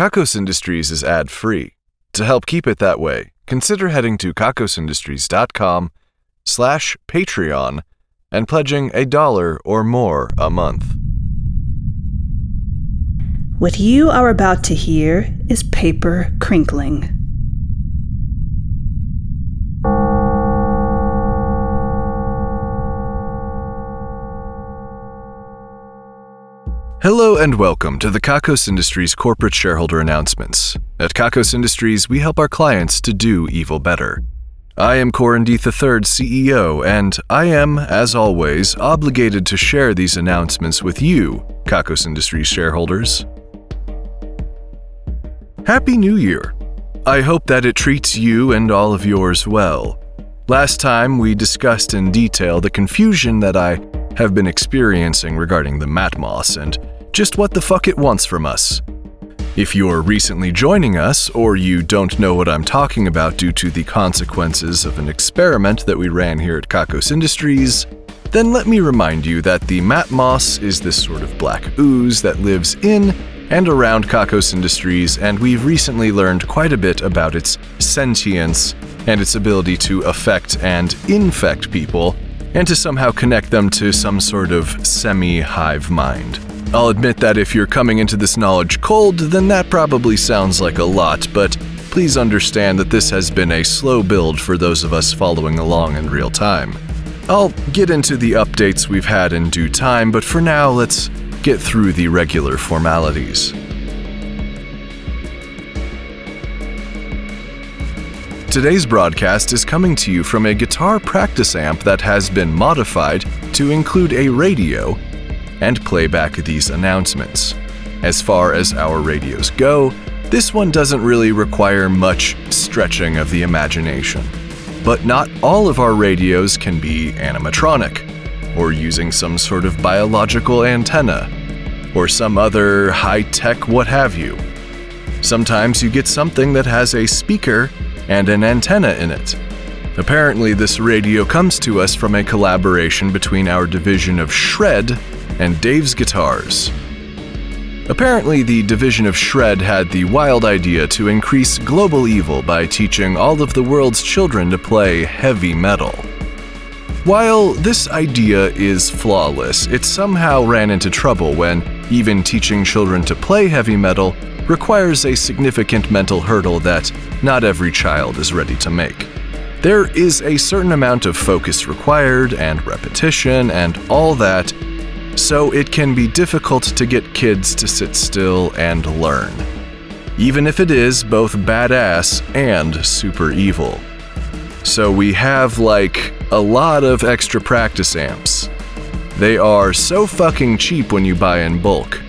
Kakos Industries is ad-free. To help keep it that way, consider heading to kakosindustries.com slash Patreon and pledging a dollar or more a month. What you are about to hear is paper crinkling. Hello and welcome to the Kakos Industries corporate shareholder announcements. At Kakos Industries, we help our clients to do evil better. I am Corin Deeth III, CEO, and I am, as always, obligated to share these announcements with you, Kakos Industries shareholders. Happy New Year! I hope that it treats you and all of yours well. Last time, we discussed in detail the confusion that I have been experiencing regarding the Matmos and just what the fuck it wants from us. If you're recently joining us, or you don't know what I'm talking about due to the consequences of an experiment that we ran here at Kakos Industries, then let me remind you that the Matmos is this sort of black ooze that lives in and around Kakos Industries, and we've recently learned quite a bit about its sentience and its ability to affect and infect people, and to somehow connect them to some sort of semi hive mind. I'll admit that if you're coming into this knowledge cold, then that probably sounds like a lot, but please understand that this has been a slow build for those of us following along in real time. I'll get into the updates we've had in due time, but for now, let's get through the regular formalities. Today's broadcast is coming to you from a guitar practice amp that has been modified to include a radio and play back these announcements. As far as our radios go, this one doesn't really require much stretching of the imagination. But not all of our radios can be animatronic, or using some sort of biological antenna, or some other high tech what have you. Sometimes you get something that has a speaker and an antenna in it. Apparently, this radio comes to us from a collaboration between our division of Shred and Dave's Guitars. Apparently, the division of Shred had the wild idea to increase global evil by teaching all of the world's children to play heavy metal. While this idea is flawless, it somehow ran into trouble when even teaching children to play heavy metal requires a significant mental hurdle that not every child is ready to make. There is a certain amount of focus required and repetition and all that so it can be difficult to get kids to sit still and learn. Even if it is both badass and super evil. So we have like a lot of extra practice amps. They are so fucking cheap when you buy in bulk.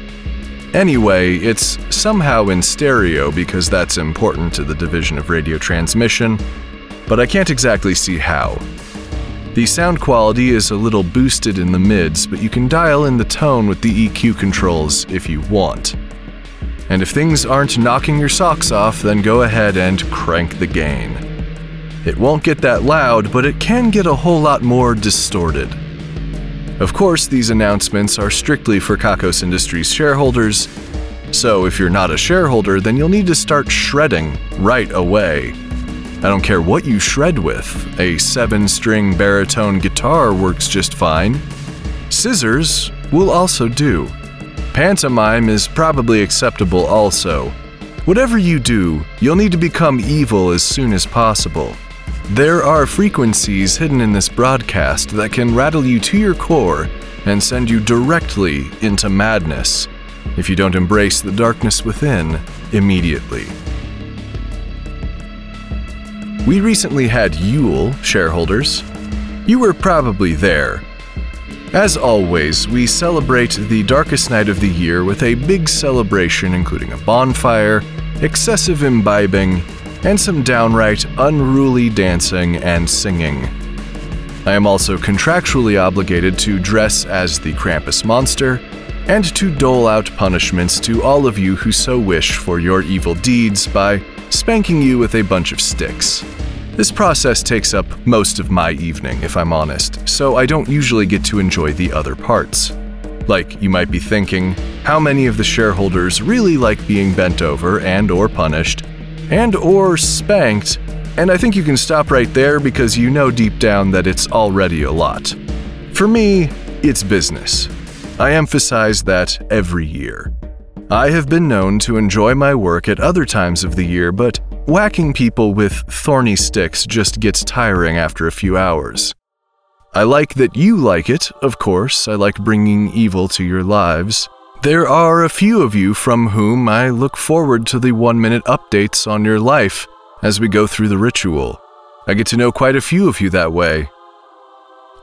Anyway, it's somehow in stereo because that's important to the division of radio transmission, but I can't exactly see how. The sound quality is a little boosted in the mids, but you can dial in the tone with the EQ controls if you want. And if things aren't knocking your socks off, then go ahead and crank the gain. It won't get that loud, but it can get a whole lot more distorted. Of course, these announcements are strictly for Kakos Industries shareholders, so if you're not a shareholder, then you'll need to start shredding right away. I don't care what you shred with, a 7 string baritone guitar works just fine. Scissors will also do. Pantomime is probably acceptable also. Whatever you do, you'll need to become evil as soon as possible. There are frequencies hidden in this broadcast that can rattle you to your core and send you directly into madness if you don't embrace the darkness within immediately. We recently had Yule shareholders. You were probably there. As always, we celebrate the darkest night of the year with a big celebration including a bonfire, excessive imbibing, and some downright unruly dancing and singing. I am also contractually obligated to dress as the Krampus monster and to dole out punishments to all of you who so wish for your evil deeds by spanking you with a bunch of sticks. This process takes up most of my evening, if I'm honest, so I don't usually get to enjoy the other parts. Like, you might be thinking, how many of the shareholders really like being bent over and or punished and or spanked? And I think you can stop right there because you know deep down that it's already a lot. For me, it's business. I emphasize that every year. I have been known to enjoy my work at other times of the year, but whacking people with thorny sticks just gets tiring after a few hours. I like that you like it, of course, I like bringing evil to your lives. There are a few of you from whom I look forward to the one minute updates on your life as we go through the ritual. I get to know quite a few of you that way.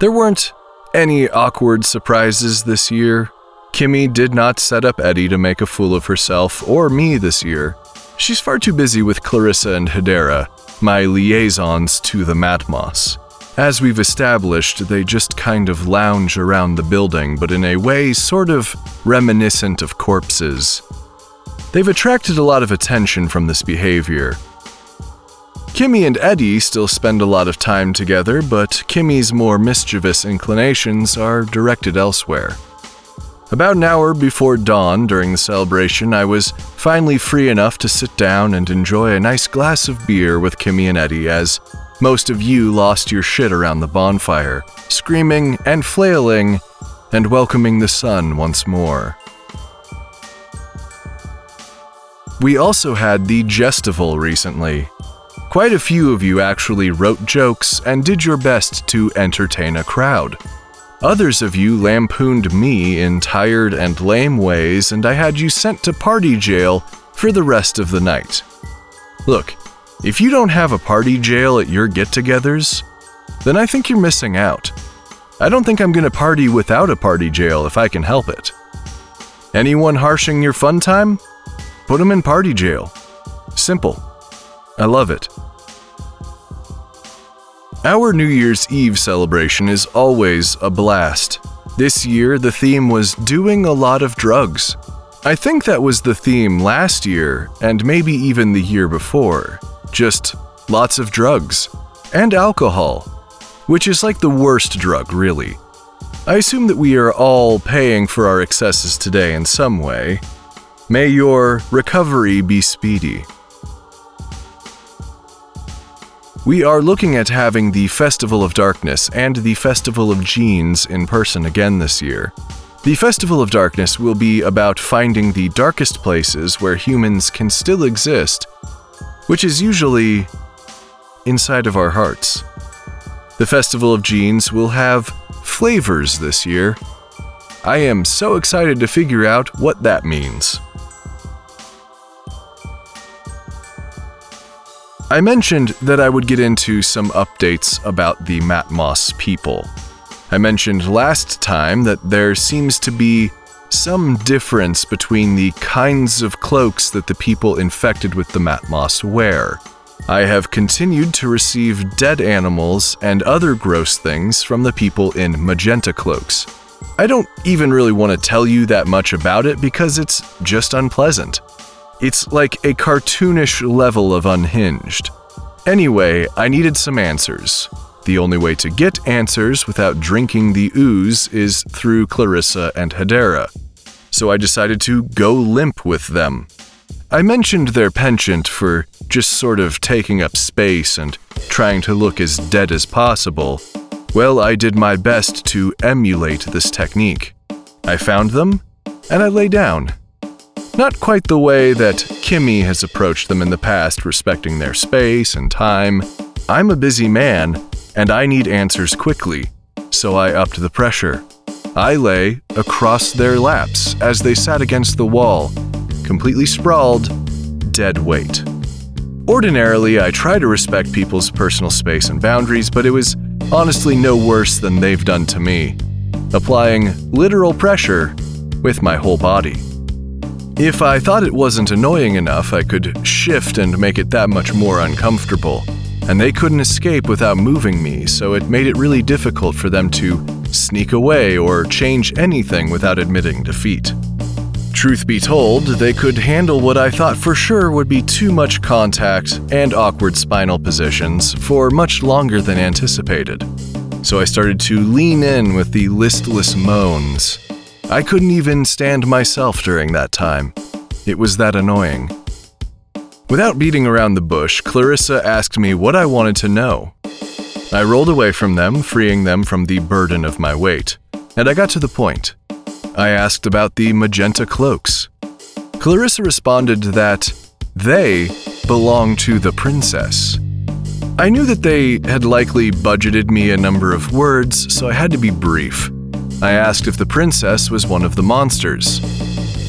There weren't any awkward surprises this year. Kimmy did not set up Eddie to make a fool of herself or me this year. She's far too busy with Clarissa and Hedera, my liaisons to the Matmos. As we've established, they just kind of lounge around the building, but in a way sort of reminiscent of corpses. They've attracted a lot of attention from this behavior. Kimmy and Eddie still spend a lot of time together, but Kimmy's more mischievous inclinations are directed elsewhere. About an hour before dawn during the celebration, I was finally free enough to sit down and enjoy a nice glass of beer with Kimmy and Eddie as most of you lost your shit around the bonfire, screaming and flailing and welcoming the sun once more. We also had the Gestival recently. Quite a few of you actually wrote jokes and did your best to entertain a crowd. Others of you lampooned me in tired and lame ways, and I had you sent to party jail for the rest of the night. Look, if you don't have a party jail at your get togethers, then I think you're missing out. I don't think I'm gonna party without a party jail if I can help it. Anyone harshing your fun time? Put them in party jail. Simple. I love it. Our New Year's Eve celebration is always a blast. This year, the theme was doing a lot of drugs. I think that was the theme last year, and maybe even the year before. Just lots of drugs. And alcohol, which is like the worst drug, really. I assume that we are all paying for our excesses today in some way. May your recovery be speedy. We are looking at having the Festival of Darkness and the Festival of Genes in person again this year. The Festival of Darkness will be about finding the darkest places where humans can still exist which is usually inside of our hearts. The Festival of Genes will have flavors this year. I am so excited to figure out what that means. I mentioned that I would get into some updates about the Matmos people. I mentioned last time that there seems to be some difference between the kinds of cloaks that the people infected with the Matmos wear. I have continued to receive dead animals and other gross things from the people in magenta cloaks. I don't even really want to tell you that much about it because it's just unpleasant. It's like a cartoonish level of unhinged. Anyway, I needed some answers. The only way to get answers without drinking the ooze is through Clarissa and Hedera. So I decided to go limp with them. I mentioned their penchant for just sort of taking up space and trying to look as dead as possible. Well, I did my best to emulate this technique. I found them, and I lay down. Not quite the way that Kimmy has approached them in the past, respecting their space and time. I'm a busy man, and I need answers quickly, so I upped the pressure. I lay across their laps as they sat against the wall, completely sprawled, dead weight. Ordinarily, I try to respect people's personal space and boundaries, but it was honestly no worse than they've done to me, applying literal pressure with my whole body. If I thought it wasn't annoying enough, I could shift and make it that much more uncomfortable and they couldn't escape without moving me, so it made it really difficult for them to sneak away or change anything without admitting defeat. Truth be told, they could handle what I thought for sure would be too much contact and awkward spinal positions for much longer than anticipated. So I started to lean in with the listless moans. I couldn't even stand myself during that time. It was that annoying. Without beating around the bush, Clarissa asked me what I wanted to know. I rolled away from them, freeing them from the burden of my weight, and I got to the point. I asked about the magenta cloaks. Clarissa responded that they belong to the princess. I knew that they had likely budgeted me a number of words, so I had to be brief. I asked if the princess was one of the monsters.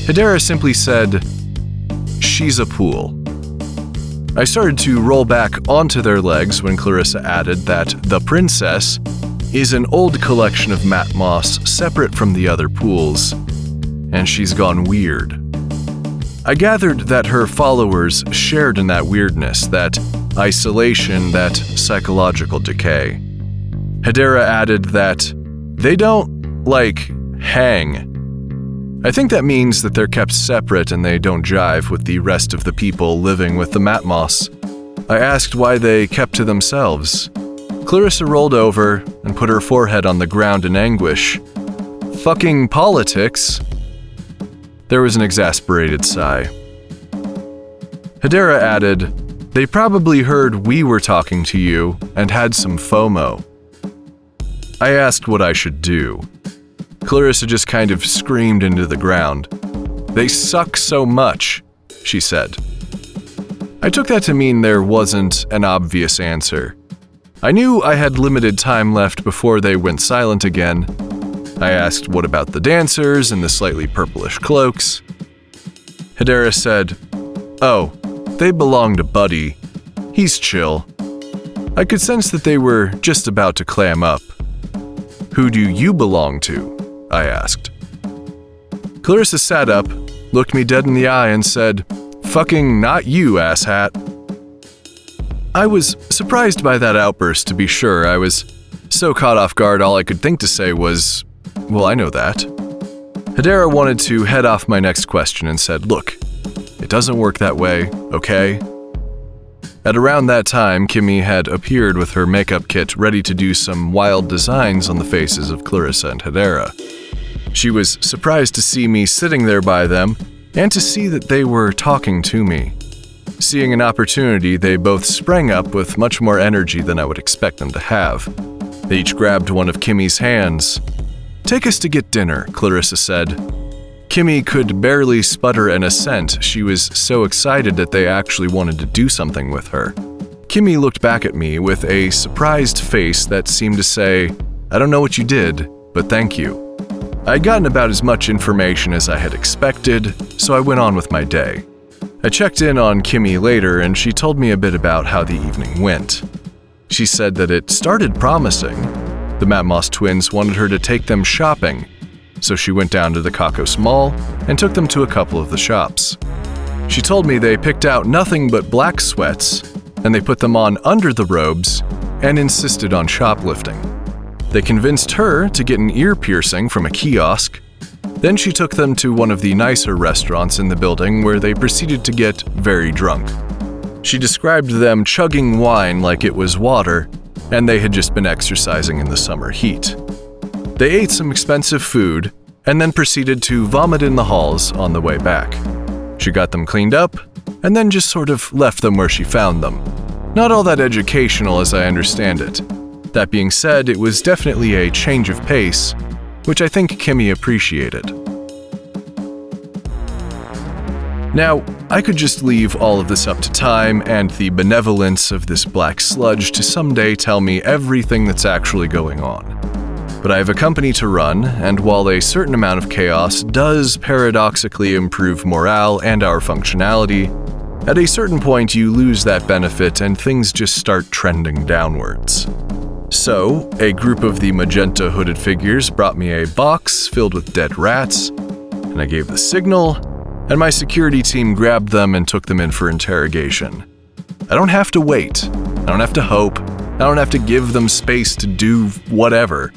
Hedera simply said, She's a pool. I started to roll back onto their legs when Clarissa added that the princess is an old collection of Matmos separate from the other pools, and she's gone weird. I gathered that her followers shared in that weirdness, that isolation, that psychological decay. Hedera added that they don't, like, hang. I think that means that they're kept separate and they don't jive with the rest of the people living with the Matmos. I asked why they kept to themselves. Clarissa rolled over and put her forehead on the ground in anguish. Fucking politics. There was an exasperated sigh. Hedera added, They probably heard we were talking to you and had some FOMO. I asked what I should do. Clarissa just kind of screamed into the ground. They suck so much, she said. I took that to mean there wasn't an obvious answer. I knew I had limited time left before they went silent again. I asked what about the dancers and the slightly purplish cloaks. Hedera said, Oh, they belong to Buddy. He's chill. I could sense that they were just about to clam up. Who do you belong to? I asked. Clarissa sat up, looked me dead in the eye, and said, Fucking not you, asshat. I was surprised by that outburst, to be sure. I was so caught off guard, all I could think to say was, Well, I know that. Hedera wanted to head off my next question and said, Look, it doesn't work that way, okay? At around that time, Kimmy had appeared with her makeup kit ready to do some wild designs on the faces of Clarissa and Hedera. She was surprised to see me sitting there by them and to see that they were talking to me. Seeing an opportunity, they both sprang up with much more energy than I would expect them to have. They each grabbed one of Kimmy's hands. Take us to get dinner, Clarissa said. Kimmy could barely sputter an assent. She was so excited that they actually wanted to do something with her. Kimmy looked back at me with a surprised face that seemed to say, I don't know what you did, but thank you. I'd gotten about as much information as I had expected, so I went on with my day. I checked in on Kimmy later and she told me a bit about how the evening went. She said that it started promising. The Matmos twins wanted her to take them shopping, so she went down to the Kakos Mall and took them to a couple of the shops. She told me they picked out nothing but black sweats, and they put them on under the robes and insisted on shoplifting. They convinced her to get an ear piercing from a kiosk. Then she took them to one of the nicer restaurants in the building where they proceeded to get very drunk. She described them chugging wine like it was water, and they had just been exercising in the summer heat. They ate some expensive food and then proceeded to vomit in the halls on the way back. She got them cleaned up and then just sort of left them where she found them. Not all that educational as I understand it. That being said, it was definitely a change of pace, which I think Kimmy appreciated. Now, I could just leave all of this up to time and the benevolence of this black sludge to someday tell me everything that's actually going on. But I have a company to run, and while a certain amount of chaos does paradoxically improve morale and our functionality, at a certain point you lose that benefit and things just start trending downwards. So, a group of the magenta hooded figures brought me a box filled with dead rats, and I gave the signal, and my security team grabbed them and took them in for interrogation. I don't have to wait. I don't have to hope. I don't have to give them space to do whatever.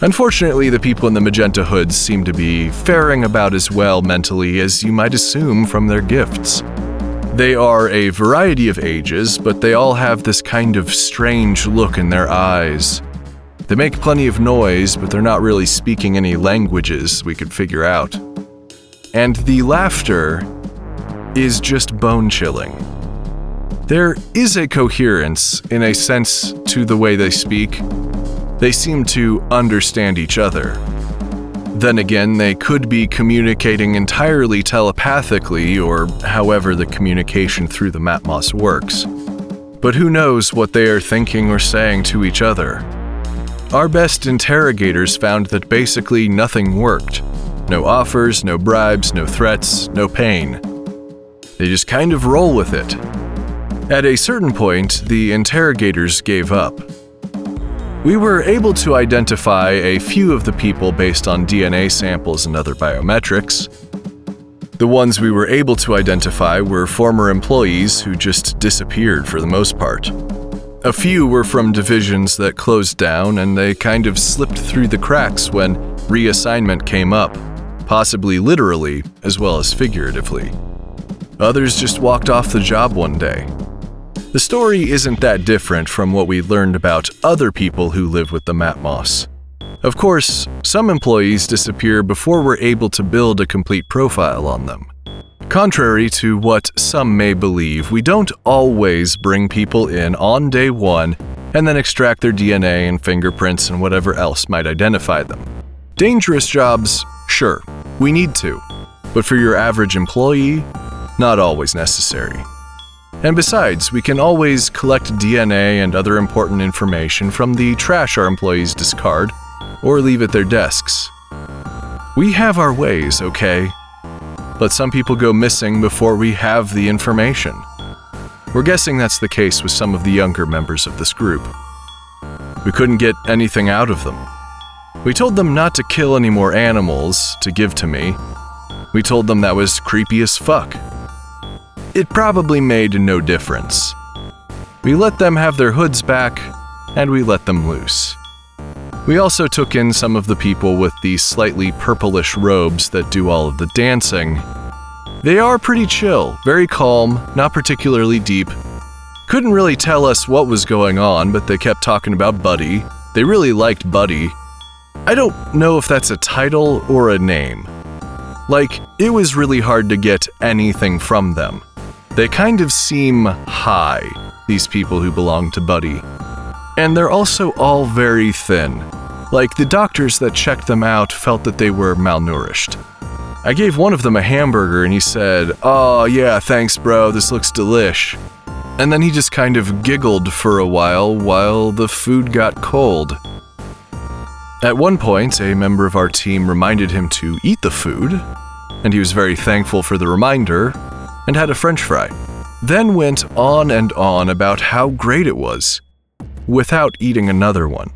Unfortunately, the people in the magenta hoods seem to be faring about as well mentally as you might assume from their gifts. They are a variety of ages, but they all have this kind of strange look in their eyes. They make plenty of noise, but they're not really speaking any languages we could figure out. And the laughter is just bone chilling. There is a coherence, in a sense, to the way they speak. They seem to understand each other. Then again, they could be communicating entirely telepathically, or however the communication through the Matmos works. But who knows what they are thinking or saying to each other? Our best interrogators found that basically nothing worked. No offers, no bribes, no threats, no pain. They just kind of roll with it. At a certain point, the interrogators gave up. We were able to identify a few of the people based on DNA samples and other biometrics. The ones we were able to identify were former employees who just disappeared for the most part. A few were from divisions that closed down and they kind of slipped through the cracks when reassignment came up, possibly literally as well as figuratively. Others just walked off the job one day, the story isn't that different from what we learned about other people who live with the Matmos. Of course, some employees disappear before we're able to build a complete profile on them. Contrary to what some may believe, we don't always bring people in on day one and then extract their DNA and fingerprints and whatever else might identify them. Dangerous jobs, sure, we need to, but for your average employee, not always necessary. And besides, we can always collect DNA and other important information from the trash our employees discard or leave at their desks. We have our ways, okay? But some people go missing before we have the information. We're guessing that's the case with some of the younger members of this group. We couldn't get anything out of them. We told them not to kill any more animals to give to me. We told them that was creepy as fuck it probably made no difference. We let them have their hoods back, and we let them loose. We also took in some of the people with the slightly purplish robes that do all of the dancing. They are pretty chill, very calm, not particularly deep. Couldn't really tell us what was going on, but they kept talking about Buddy. They really liked Buddy. I don't know if that's a title or a name. Like, it was really hard to get anything from them. They kind of seem high, these people who belong to Buddy. And they're also all very thin. Like the doctors that checked them out felt that they were malnourished. I gave one of them a hamburger and he said, Oh, yeah, thanks, bro, this looks delish. And then he just kind of giggled for a while while the food got cold. At one point, a member of our team reminded him to eat the food, and he was very thankful for the reminder and had a french fry. Then went on and on about how great it was, without eating another one.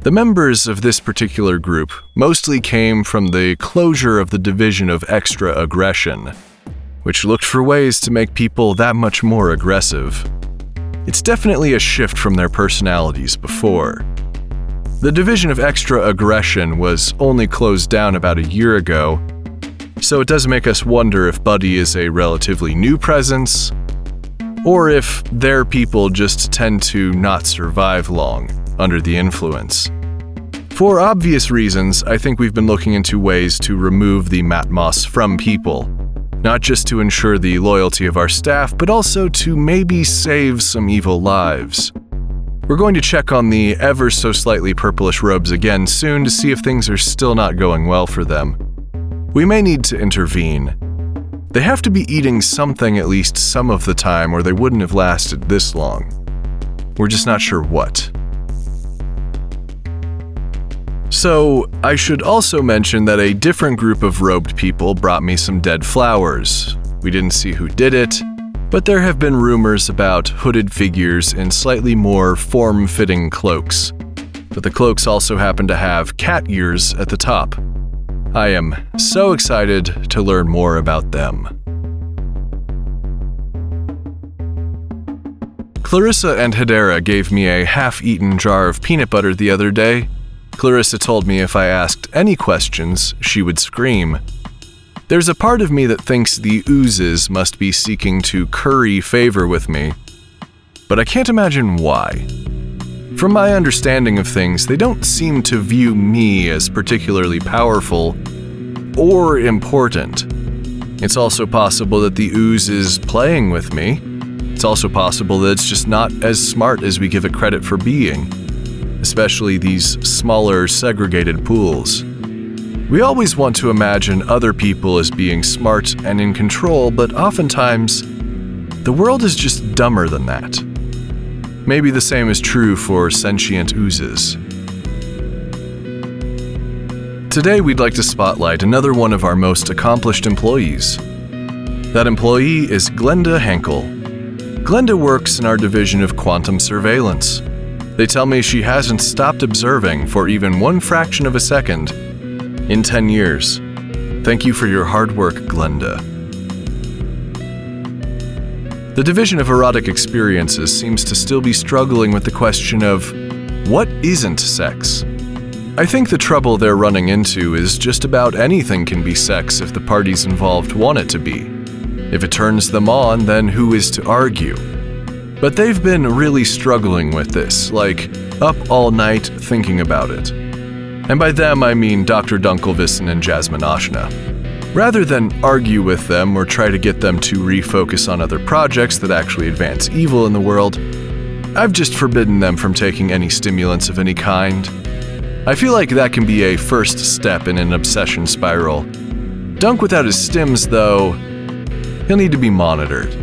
The members of this particular group mostly came from the closure of the Division of Extra Aggression, which looked for ways to make people that much more aggressive. It's definitely a shift from their personalities before. The Division of Extra Aggression was only closed down about a year ago so it does make us wonder if Buddy is a relatively new presence, or if their people just tend to not survive long under the influence. For obvious reasons, I think we've been looking into ways to remove the Matmos from people, not just to ensure the loyalty of our staff, but also to maybe save some evil lives. We're going to check on the ever so slightly purplish robes again soon to see if things are still not going well for them. We may need to intervene. They have to be eating something at least some of the time, or they wouldn't have lasted this long. We're just not sure what. So, I should also mention that a different group of robed people brought me some dead flowers. We didn't see who did it, but there have been rumors about hooded figures in slightly more form fitting cloaks. But the cloaks also happen to have cat ears at the top. I am so excited to learn more about them. Clarissa and Hedera gave me a half eaten jar of peanut butter the other day. Clarissa told me if I asked any questions, she would scream. There's a part of me that thinks the oozes must be seeking to curry favor with me, but I can't imagine why. From my understanding of things, they don't seem to view me as particularly powerful or important. It's also possible that the ooze is playing with me. It's also possible that it's just not as smart as we give it credit for being, especially these smaller, segregated pools. We always want to imagine other people as being smart and in control, but oftentimes, the world is just dumber than that. Maybe the same is true for sentient oozes. Today, we'd like to spotlight another one of our most accomplished employees. That employee is Glenda Henkel. Glenda works in our division of quantum surveillance. They tell me she hasn't stopped observing for even one fraction of a second in 10 years. Thank you for your hard work, Glenda. The Division of Erotic Experiences seems to still be struggling with the question of what isn't sex? I think the trouble they're running into is just about anything can be sex if the parties involved want it to be. If it turns them on, then who is to argue? But they've been really struggling with this, like up all night thinking about it. And by them, I mean Dr. Dunkelvissen and Jasmine Ashna. Rather than argue with them or try to get them to refocus on other projects that actually advance evil in the world, I've just forbidden them from taking any stimulants of any kind. I feel like that can be a first step in an obsession spiral. Dunk without his stims, though, he'll need to be monitored.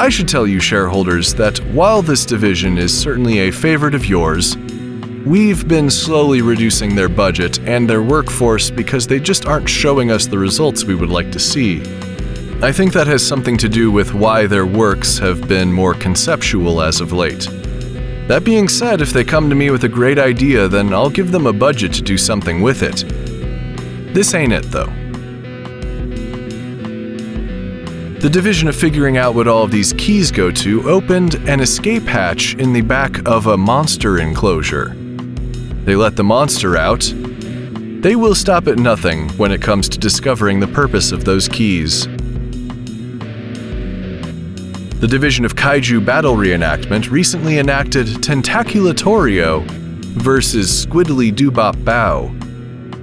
I should tell you, shareholders, that while this division is certainly a favorite of yours, We've been slowly reducing their budget and their workforce because they just aren't showing us the results we would like to see. I think that has something to do with why their works have been more conceptual as of late. That being said, if they come to me with a great idea, then I'll give them a budget to do something with it. This ain't it, though. The division of figuring out what all of these keys go to opened an escape hatch in the back of a monster enclosure. They let the monster out. They will stop at nothing when it comes to discovering the purpose of those keys. The Division of Kaiju Battle Reenactment recently enacted Tentaculatorio versus Squiddly Doobop Bow.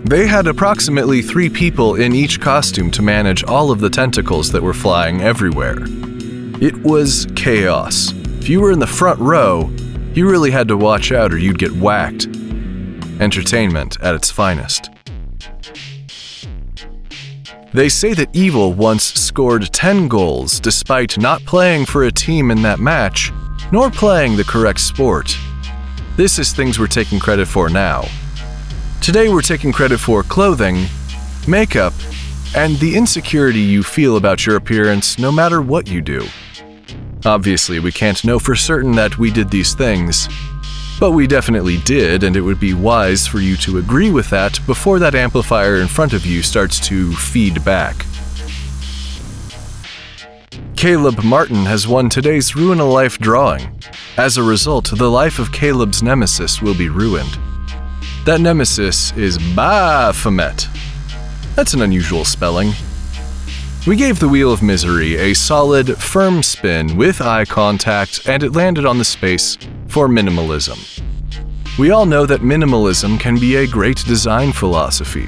They had approximately three people in each costume to manage all of the tentacles that were flying everywhere. It was chaos. If you were in the front row, you really had to watch out or you'd get whacked entertainment at its finest. They say that Evil once scored 10 goals despite not playing for a team in that match, nor playing the correct sport. This is things we're taking credit for now. Today we're taking credit for clothing, makeup, and the insecurity you feel about your appearance no matter what you do. Obviously, we can't know for certain that we did these things, but we definitely did, and it would be wise for you to agree with that before that amplifier in front of you starts to feed back. Caleb Martin has won today's Ruin a Life drawing. As a result, the life of Caleb's nemesis will be ruined. That nemesis is Baphomet. That's an unusual spelling. We gave the Wheel of Misery a solid, firm spin with eye contact, and it landed on the space for minimalism. We all know that minimalism can be a great design philosophy.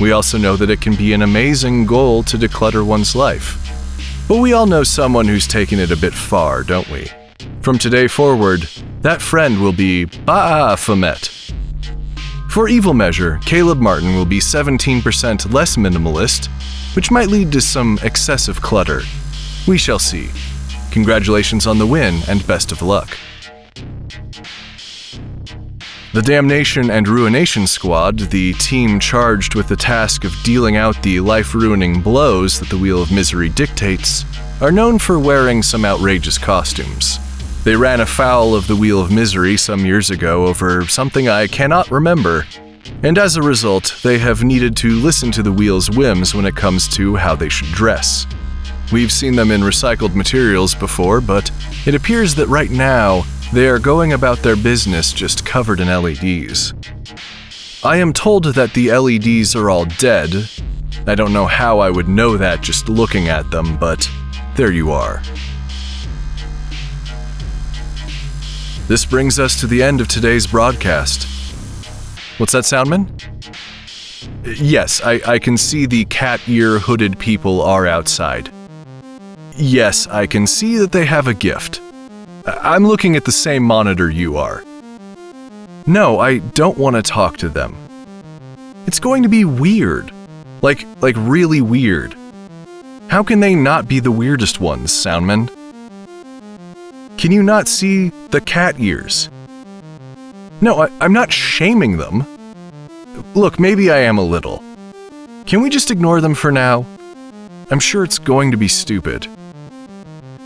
We also know that it can be an amazing goal to declutter one's life. But we all know someone who's taken it a bit far, don't we? From today forward, that friend will be Baphomet. For evil measure, Caleb Martin will be 17% less minimalist which might lead to some excessive clutter. We shall see. Congratulations on the win and best of luck. The Damnation and Ruination Squad, the team charged with the task of dealing out the life ruining blows that the Wheel of Misery dictates, are known for wearing some outrageous costumes. They ran afoul of the Wheel of Misery some years ago over something I cannot remember, and as a result, they have needed to listen to the wheel's whims when it comes to how they should dress. We've seen them in recycled materials before, but it appears that right now they are going about their business just covered in LEDs. I am told that the LEDs are all dead. I don't know how I would know that just looking at them, but there you are. This brings us to the end of today's broadcast. What's that, Soundman? Yes, I, I can see the cat ear hooded people are outside. Yes, I can see that they have a gift. I'm looking at the same monitor you are. No, I don't want to talk to them. It's going to be weird. Like, like really weird. How can they not be the weirdest ones, Soundman? Can you not see the cat ears? No, I, I'm not shaming them. Look, maybe I am a little. Can we just ignore them for now? I'm sure it's going to be stupid.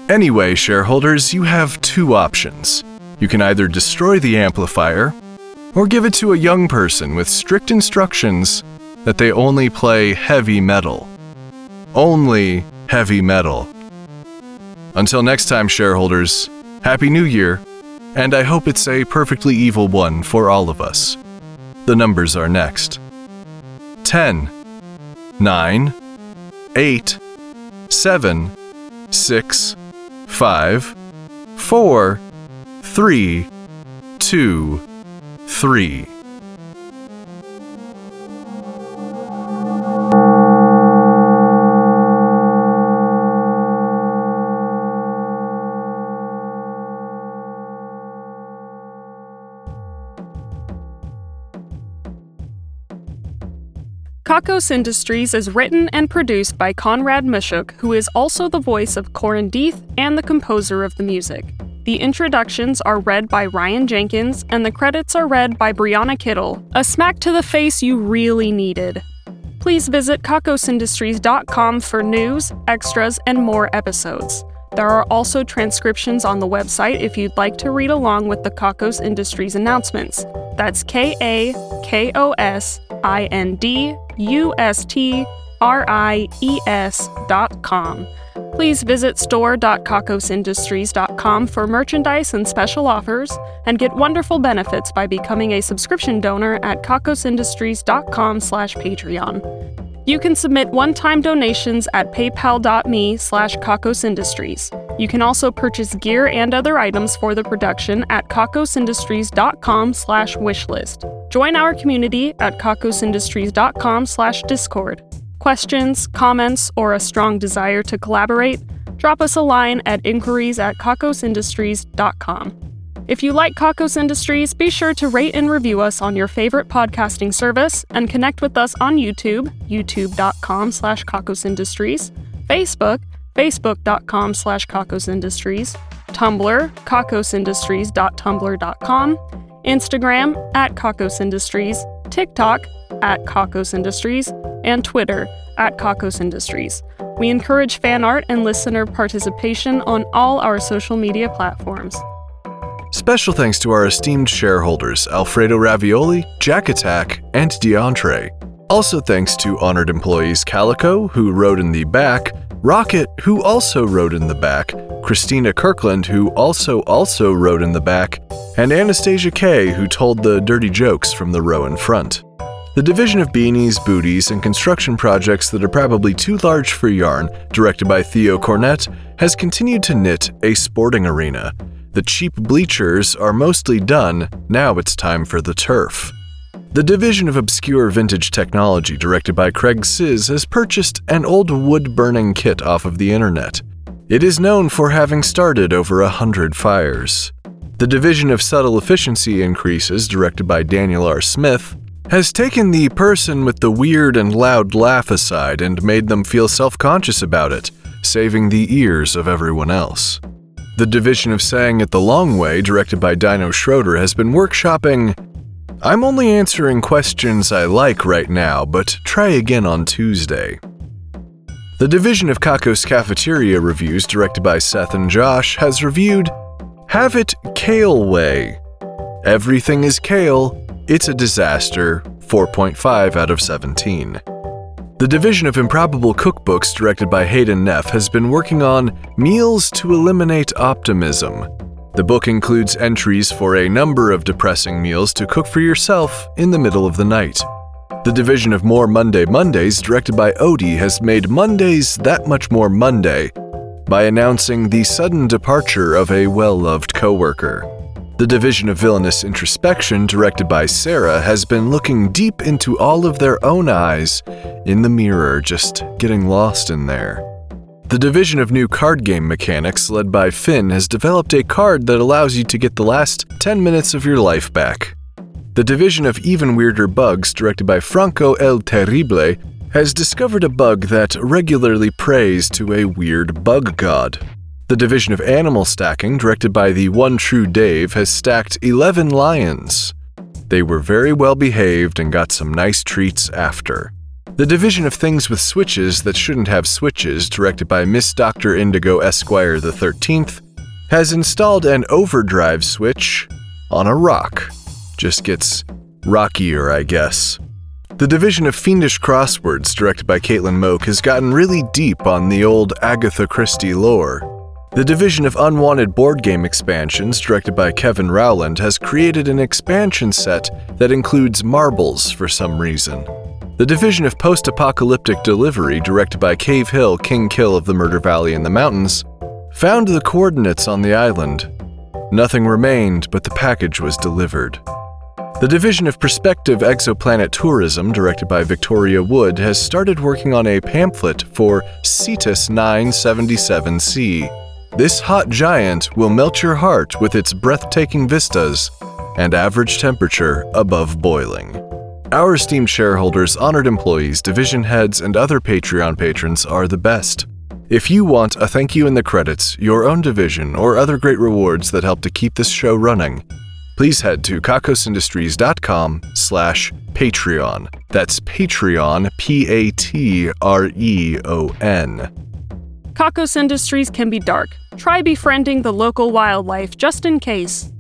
Anyway, shareholders, you have two options. You can either destroy the amplifier, or give it to a young person with strict instructions that they only play heavy metal. Only heavy metal. Until next time, shareholders, Happy New Year, and I hope it's a perfectly evil one for all of us. The numbers are next 10, 9, 8, 7, 6, 5, 4, 3, 2, 3. Kakos Industries is written and produced by Conrad Mishuk, who is also the voice of Corin Deeth and the composer of the music. The introductions are read by Ryan Jenkins, and the credits are read by Brianna Kittle, a smack to the face you really needed. Please visit kakosindustries.com for news, extras, and more episodes. There are also transcriptions on the website if you'd like to read along with the Kakos Industries announcements. That's K A K O S I N D U S T R I E S dot com. Please visit store.kakosindustries.com for merchandise and special offers, and get wonderful benefits by becoming a subscription donor at kakosindustries.com slash Patreon. You can submit one-time donations at paypal.me slash kakosindustries. You can also purchase gear and other items for the production at kakosindustries.com slash wishlist. Join our community at kakosindustries.com slash discord. Questions, comments, or a strong desire to collaborate? Drop us a line at inquiries at kakosindustries.com. If you like Kakos Industries, be sure to rate and review us on your favorite podcasting service and connect with us on YouTube, youtube.com slash kakosindustries, Facebook, facebook.com slash kakosindustries, Tumblr, kakosindustries.tumblr.com, Instagram at Kakos Industries, TikTok at Kakos Industries, and Twitter at Kakos Industries. We encourage fan art and listener participation on all our social media platforms. Special thanks to our esteemed shareholders Alfredo Ravioli, Jack Attack, and DeAndre. Also thanks to honored employees Calico, who wrote in the back, Rocket, who also wrote in the back, Christina Kirkland, who also also wrote in the back, and Anastasia Kay, who told the dirty jokes from the row in front. The division of beanies, booties, and construction projects that are probably too large for yarn, directed by Theo Cornett, has continued to knit a sporting arena. The cheap bleachers are mostly done, now it's time for the turf. The division of obscure vintage technology, directed by Craig Sizz, has purchased an old wood burning kit off of the internet. It is known for having started over a hundred fires. The division of subtle efficiency increases, directed by Daniel R. Smith, has taken the person with the weird and loud laugh aside and made them feel self conscious about it, saving the ears of everyone else. The division of Saying It the Long Way, directed by Dino Schroeder, has been workshopping. I'm only answering questions I like right now, but try again on Tuesday. The division of Kakos Cafeteria Reviews, directed by Seth and Josh, has reviewed Have It Kale Way. Everything is kale, it's a disaster, 4.5 out of 17. The division of Improbable Cookbooks, directed by Hayden Neff, has been working on Meals to Eliminate Optimism. The book includes entries for a number of depressing meals to cook for yourself in the middle of the night. The division of More Monday Mondays, directed by Odie, has made Mondays that much more Monday by announcing the sudden departure of a well loved coworker. The The Division of Villainous Introspection, directed by Sarah, has been looking deep into all of their own eyes in the mirror, just getting lost in there. The Division of New Card Game Mechanics, led by Finn, has developed a card that allows you to get the last 10 minutes of your life back. The Division of Even Weirder Bugs, directed by Franco El Terrible, has discovered a bug that regularly prays to a weird bug god. The Division of Animal Stacking, directed by the one true Dave, has stacked 11 lions. They were very well behaved and got some nice treats after. The Division of Things with Switches That Shouldn't Have Switches, directed by Miss Dr. Indigo Esquire the 13th, has installed an overdrive switch on a rock. Just gets rockier, I guess. The division of Fiendish Crosswords, directed by Caitlin Moak, has gotten really deep on the old Agatha Christie lore. The division of Unwanted Board Game Expansions, directed by Kevin Rowland, has created an expansion set that includes marbles for some reason. The division of Post Apocalyptic Delivery, directed by Cave Hill, King Kill of the Murder Valley in the Mountains, found the coordinates on the island. Nothing remained, but the package was delivered. The Division of Prospective Exoplanet Tourism, directed by Victoria Wood, has started working on a pamphlet for Cetus 977c. This hot giant will melt your heart with its breathtaking vistas and average temperature above boiling. Our esteemed shareholders, honored employees, division heads, and other Patreon patrons are the best. If you want a thank you in the credits, your own division, or other great rewards that help to keep this show running, please head to kakosindustries.com slash patreon that's patreon p-a-t-r-e-o-n Kakos Industries can be dark. Try befriending the local wildlife just in case.